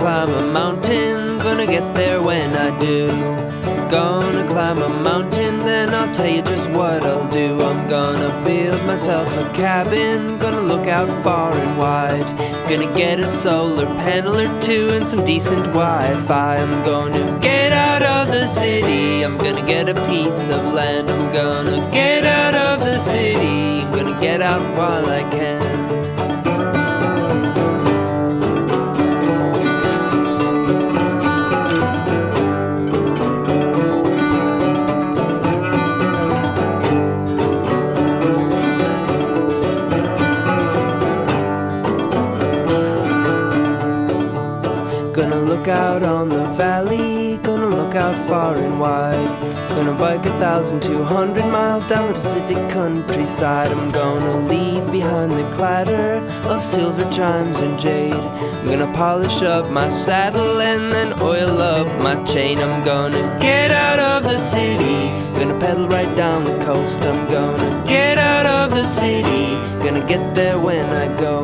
climb a mountain, gonna get there when I do. Gonna climb a mountain, then I'll tell you just what I'll do. I'm gonna build myself a cabin, gonna look out far and wide. Gonna get a solar panel or two and some decent Wi Fi. I'm gonna get out of the city, I'm gonna get a piece of land. I'm gonna get out of the city, I'm gonna get out while I can. Two hundred miles down the Pacific countryside. I'm gonna leave behind the clatter of silver chimes and jade. I'm gonna polish up my saddle and then oil up my chain. I'm gonna get out of the city. Gonna pedal right down the coast. I'm gonna get out of the city. Gonna get there when I go.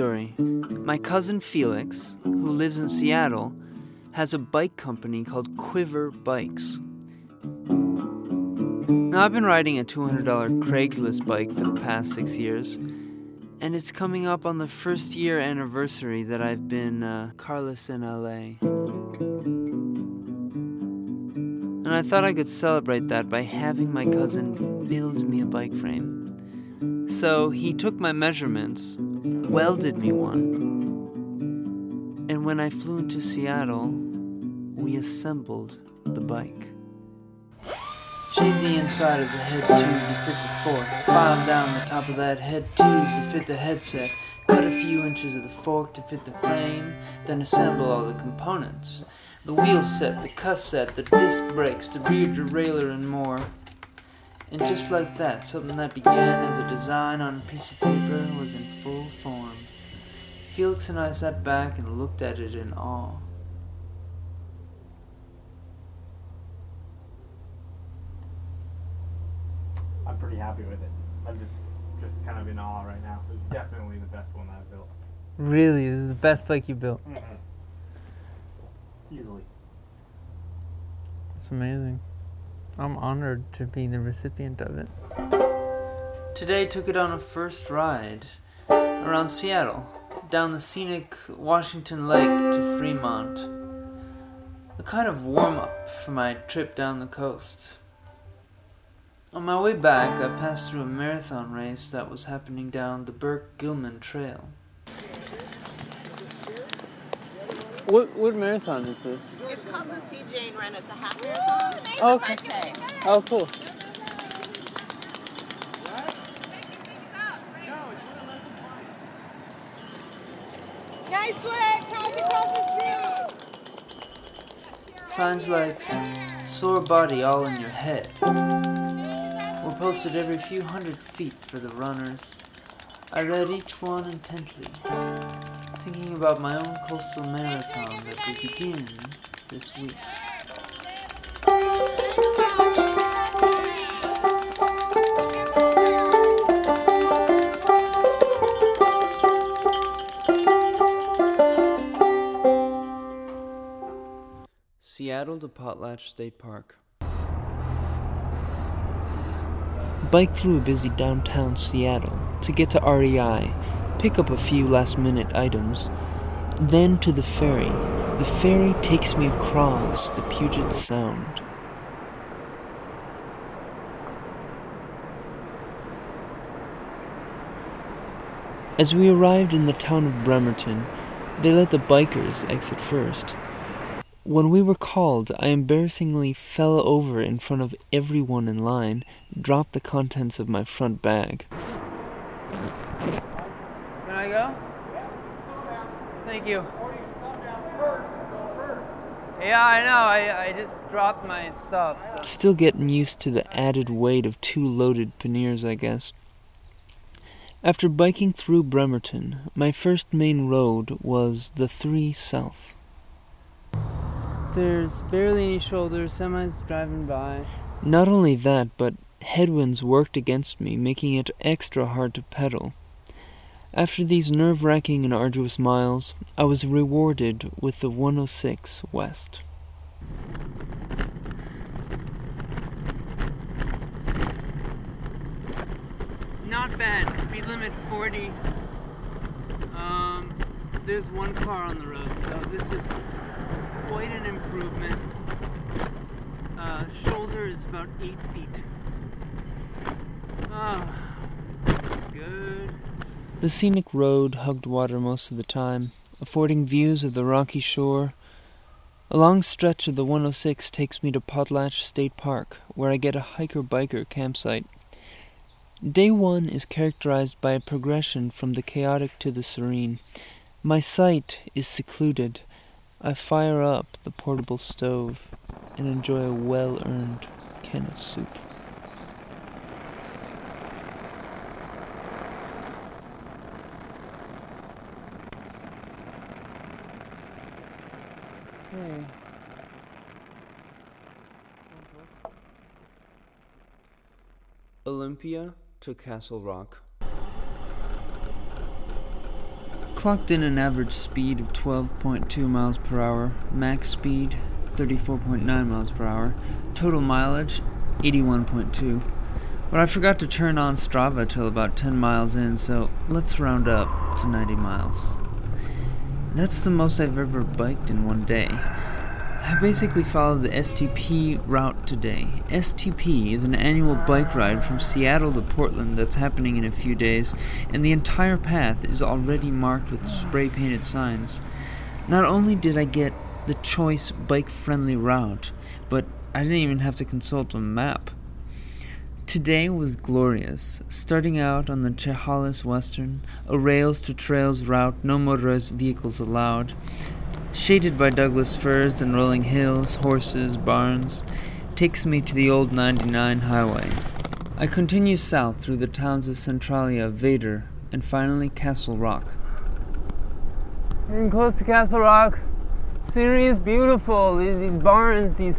Story my cousin Felix, who lives in Seattle, has a bike company called Quiver Bikes. Now, I've been riding a $200 Craigslist bike for the past six years, and it's coming up on the first year anniversary that I've been uh, carless in LA. And I thought I could celebrate that by having my cousin build me a bike frame. So he took my measurements, welded me one, and when I flew into Seattle, we assembled the bike. Shaved the inside of the head tube to fit the fork, filed down the top of that head tube to fit the headset, cut a few inches of the fork to fit the frame, then assemble all the components. The wheel set, the cassette, the disc brakes, the rear derailleur, and more. And just like that, something that began as a design on a piece of paper was in full form. Felix and I sat back and looked at it in awe. I'm pretty happy with it. I'm just just kind of in awe right now. It's definitely the best one I've built. Really, this is the best bike you built. Mm-hmm. Easily. It's amazing. I'm honored to be the recipient of it. Today took it on a first ride around Seattle, down the scenic Washington Lake to Fremont. A kind of warm up for my trip down the coast. On my way back, I passed through a marathon race that was happening down the Burke Gilman Trail. What what marathon is this? It's called the C. Jane Run. It's a half marathon. Oh, okay. Oh, cool. Signs like sore body all in your head were posted every few hundred feet for the runners. I read each one intently, thinking about my own coastal marathon that will begin this week. To Potlatch State Park. Bike through a busy downtown Seattle to get to REI, pick up a few last minute items, then to the ferry. The ferry takes me across the Puget Sound. As we arrived in the town of Bremerton, they let the bikers exit first. When we were called, I embarrassingly fell over in front of everyone in line, dropped the contents of my front bag. Can I go? Thank you. Yeah, I know. I, I just dropped my stuff. So. Still getting used to the added weight of two loaded panniers, I guess. After biking through Bremerton, my first main road was the 3 South. There's barely any shoulders, semis driving by. Not only that, but headwinds worked against me, making it extra hard to pedal. After these nerve wracking and arduous miles, I was rewarded with the 106 West. not bad. Speed limit 40. Um, there's one car on the road, so this is quite an improvement. Uh, shoulder is about 8 feet. Ah, good. The scenic road hugged water most of the time, affording views of the rocky shore. A long stretch of the 106 takes me to Potlatch State Park, where I get a hiker biker campsite. Day one is characterized by a progression from the chaotic to the serene. My site is secluded. I fire up the portable stove and enjoy a well earned can of soup. Olympia to Castle Rock. Clocked in an average speed of 12.2 miles per hour, max speed 34.9 miles per hour, total mileage 81.2. But I forgot to turn on Strava till about 10 miles in, so let's round up to 90 miles. That's the most I've ever biked in one day. I basically followed the STP route today. STP is an annual bike ride from Seattle to Portland that's happening in a few days, and the entire path is already marked with spray painted signs. Not only did I get the choice bike friendly route, but I didn't even have to consult a map. Today was glorious, starting out on the Chehalis Western, a rails to trails route, no motorized vehicles allowed. Shaded by Douglas firs and rolling hills, horses, barns, takes me to the old 99 highway. I continue south through the towns of Centralia, Vader, and finally Castle Rock. Getting close to Castle Rock. Scenery is beautiful. These, these barns, these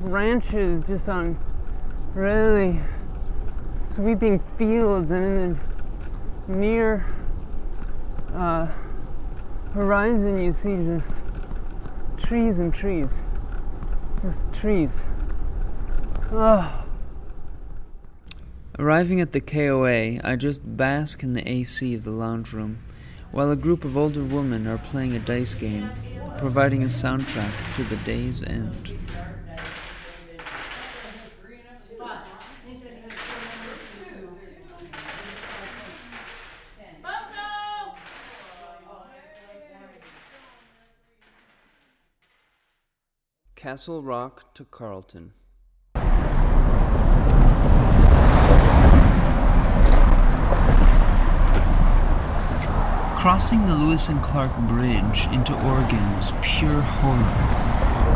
ranches, just on really sweeping fields, and in the near uh, horizon you see just trees and trees. Just trees. Oh. Arriving at the KOA, I just bask in the AC of the lounge room, while a group of older women are playing a dice game, providing a soundtrack to the day's end. Castle Rock to Carlton. Crossing the Lewis and Clark Bridge into Oregon was pure horror.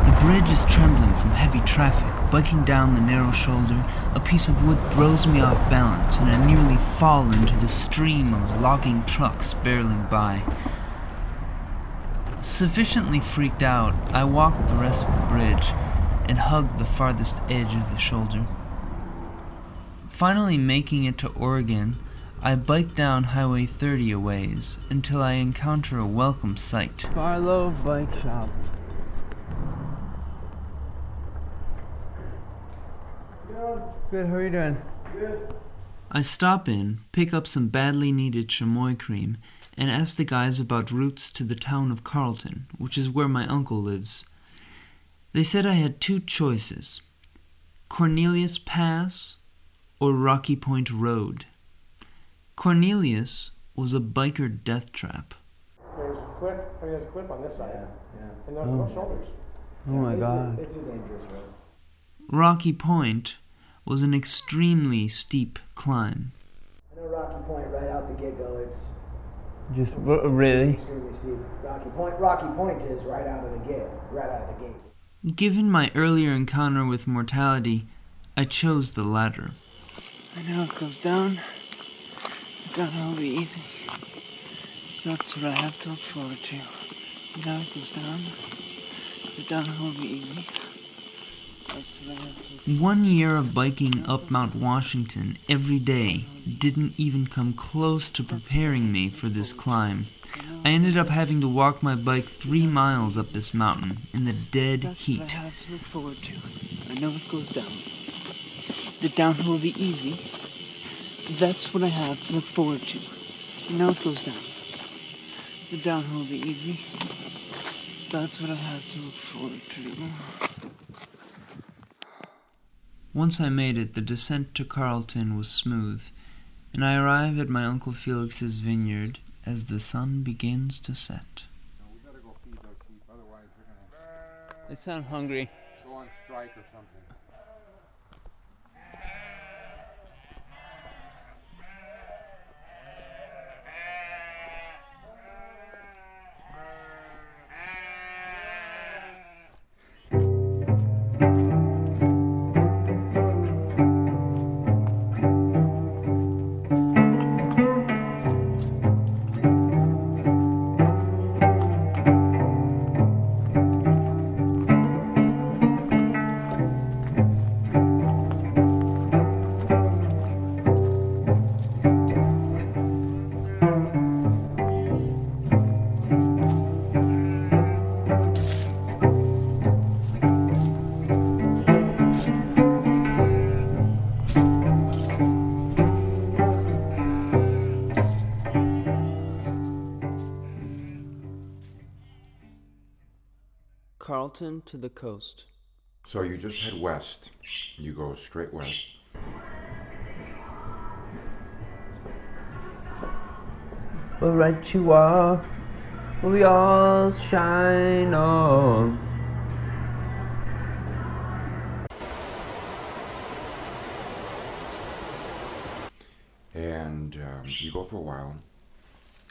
The bridge is trembling from heavy traffic. Biking down the narrow shoulder, a piece of wood throws me off balance, and I nearly fall into the stream of logging trucks barreling by. Sufficiently freaked out, I walked the rest of the bridge and hugged the farthest edge of the shoulder. Finally making it to Oregon, I bike down Highway 30 a ways until I encounter a welcome sight. Barlow Bike Shop. Good, how are you doing? Good. I stop in, pick up some badly needed chamois cream, and ask the guys about routes to the town of Carlton, which is where my uncle lives. They said I had two choices Cornelius Pass or Rocky Point Road. Cornelius was a biker death trap. There's a cliff, I mean, there's a cliff on this side, Yeah. and there's no oh. shoulders. Oh my it's god. A, it's a dangerous road. Rocky Point was an extremely steep climb. I know Rocky Point right out the get go. It's Just uh, it's really? extremely steep. Rocky Point. Rocky Point is right out of the gate. Right out of the gate. Given my earlier encounter with mortality, I chose the latter. I know it goes down. Downhill will be easy. That's what I have to look forward to. Now it goes down. The downhill will be easy. That's what I have to One year of biking up Mount Washington every day didn't even come close to preparing me for this climb. I ended up having to walk my bike three miles up this mountain in the dead That's heat. what I have to look forward to. I know it goes down. The downhill will be easy. That's what I have to look forward to. I know it goes down. The downhill will be easy. That's what I have to look forward to. Once I made it, the descent to Carlton was smooth, and I arrive at my Uncle Felix's vineyard as the sun begins to set. we gotta go feed those sheep, otherwise They sound hungry. go on strike or something. Carlton to the coast. So you just head west. You go straight west. We'll write you are. We all shine on. And um, you go for a while.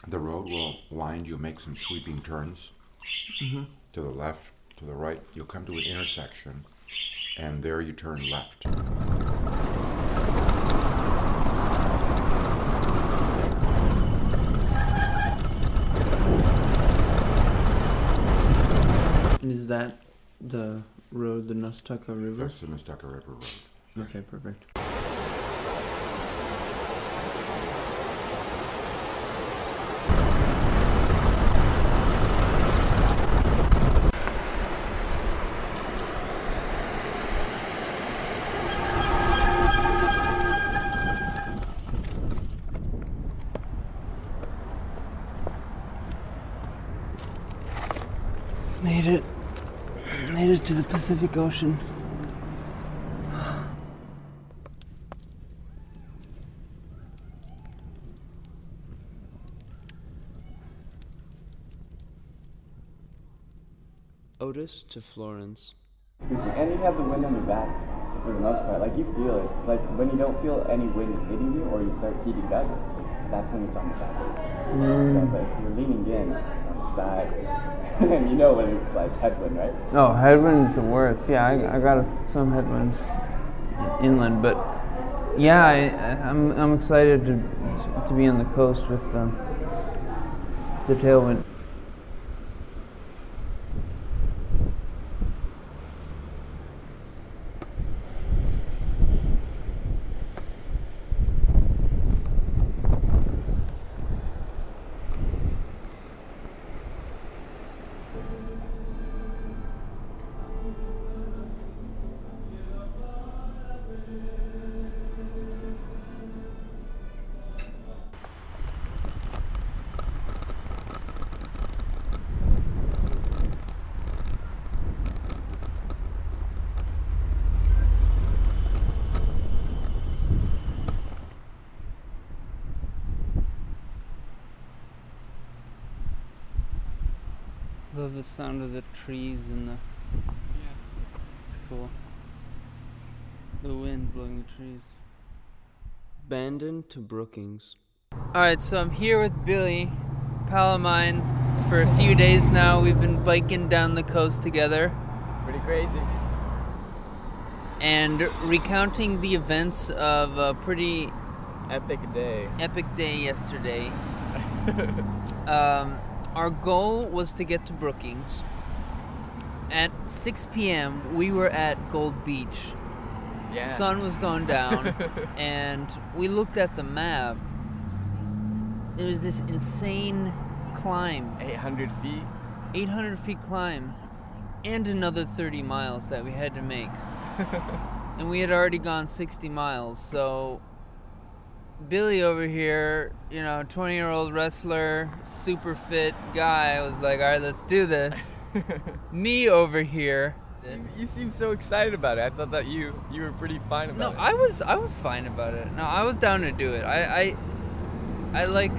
The road will wind. You'll make some sweeping turns to the left, to the right. You'll come to an intersection, and there you turn left. And is that the road, the Nestucca River? That's the Nestucca River Road. Okay, perfect. Made it. Made it to the Pacific Ocean. Otis to Florence. And you have the wind on your back for the most part. Like you feel it. Like when you don't feel any wind hitting you or you start heating up, that's when it's on the back. Mm. So, but if you're leaning in, it's on the side. you know when it's like headwind, right? Oh, headwind's the worst. Yeah, I, I got some headwinds inland, but yeah, I, I'm I'm excited to to be on the coast with um, the tailwind. Love the sound of the trees and the. It's cool. The wind blowing the trees. Bandon to Brookings. Alright, so I'm here with Billy, pal of mine, for a few days now. We've been biking down the coast together Pretty crazy. and recounting the events of a pretty Epic day. epic day yesterday. um, our goal was to get to Brookings. At 6 p.m., we were at Gold Beach. Yeah. Sun was going down, and we looked at the map. There was this insane climb, 800 feet. 800 feet climb, and another 30 miles that we had to make. and we had already gone 60 miles, so Billy over here, you know, 20 year old wrestler, super fit guy, was like, all right, let's do this. Me over here. You seem so excited about it. I thought that you you were pretty fine No, about it. No, I was I was fine about it. No, I was down to do it. I I, I like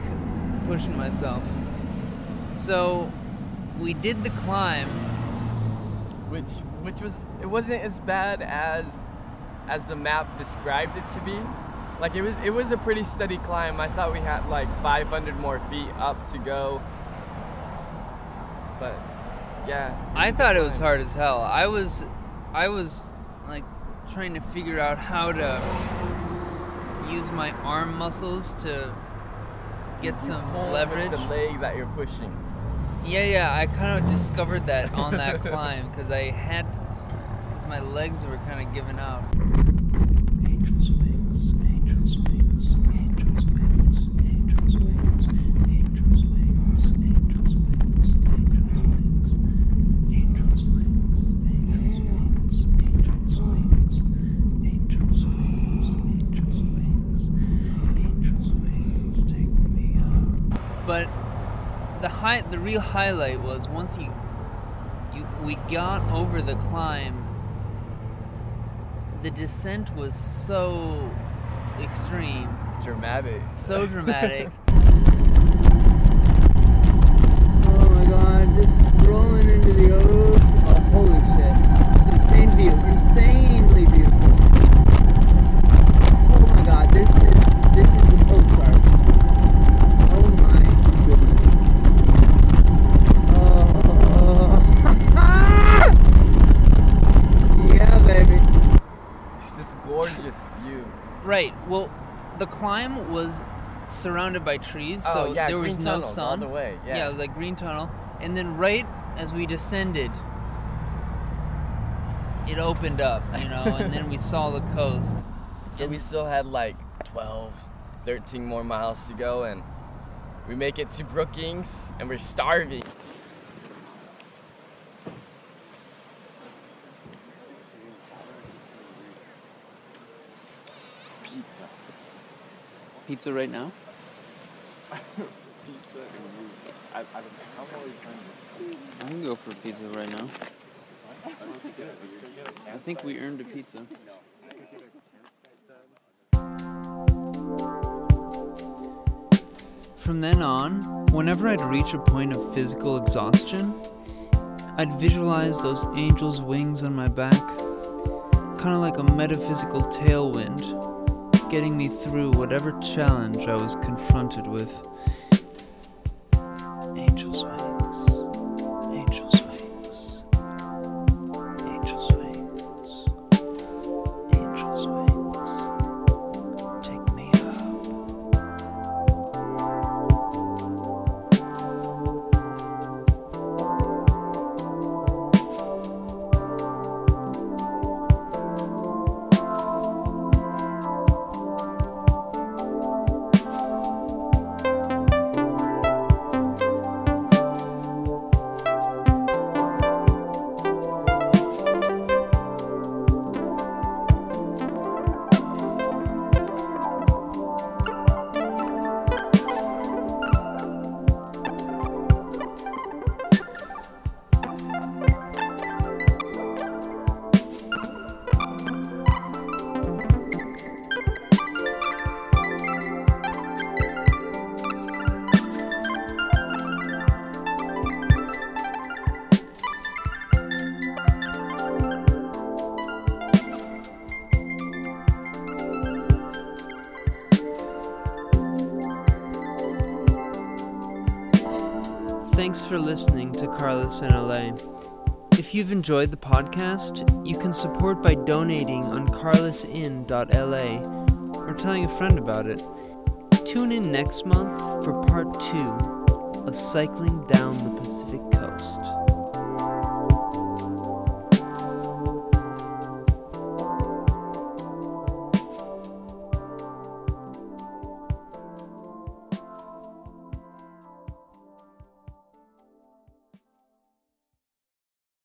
pushing myself. So we did the climb. which which was it wasn't as bad as as the map described it to be. Like it was it was a pretty steady climb. I thought we had like 500 more feet up to go. But yeah, I thought it was hard as hell. I was I was like trying to figure out how to use my arm muscles to get some pull with leverage. the leg that you're pushing. Yeah, yeah, I kind of discovered that on that climb because I had, because my legs were kind of giving out. The high the real highlight was once you you we got over the climb the descent was so extreme Dramatic. so dramatic oh my god just rolling into the ocean oh holy shit it's insane view insanely beautiful oh my god this is this is the postcard oh my goodness Oh. yeah, baby. It's this gorgeous view. Right. Well, the climb was surrounded by trees, oh, so Oh, yeah, there was green no sun. all the way, yeah. it was like green tunnel, and then right as we descended, it opened up, you know, and then we saw the coast. So we still had like 12, 13 more miles to go, and we make it to Brookings, and we're starving. Pizza. Pizza right now. Pizza and. I, I don't know. How long are you trying to I can go for a pizza right now. I think we earned a pizza. From then on, whenever I'd reach a point of physical exhaustion, I'd visualize those angels' wings on my back, kind of like a metaphysical tailwind, getting me through whatever challenge I was confronted with. Thanks for listening to Carless in LA. If you've enjoyed the podcast, you can support by donating on carlessin.la or telling a friend about it. Tune in next month for part two of Cycling Down the.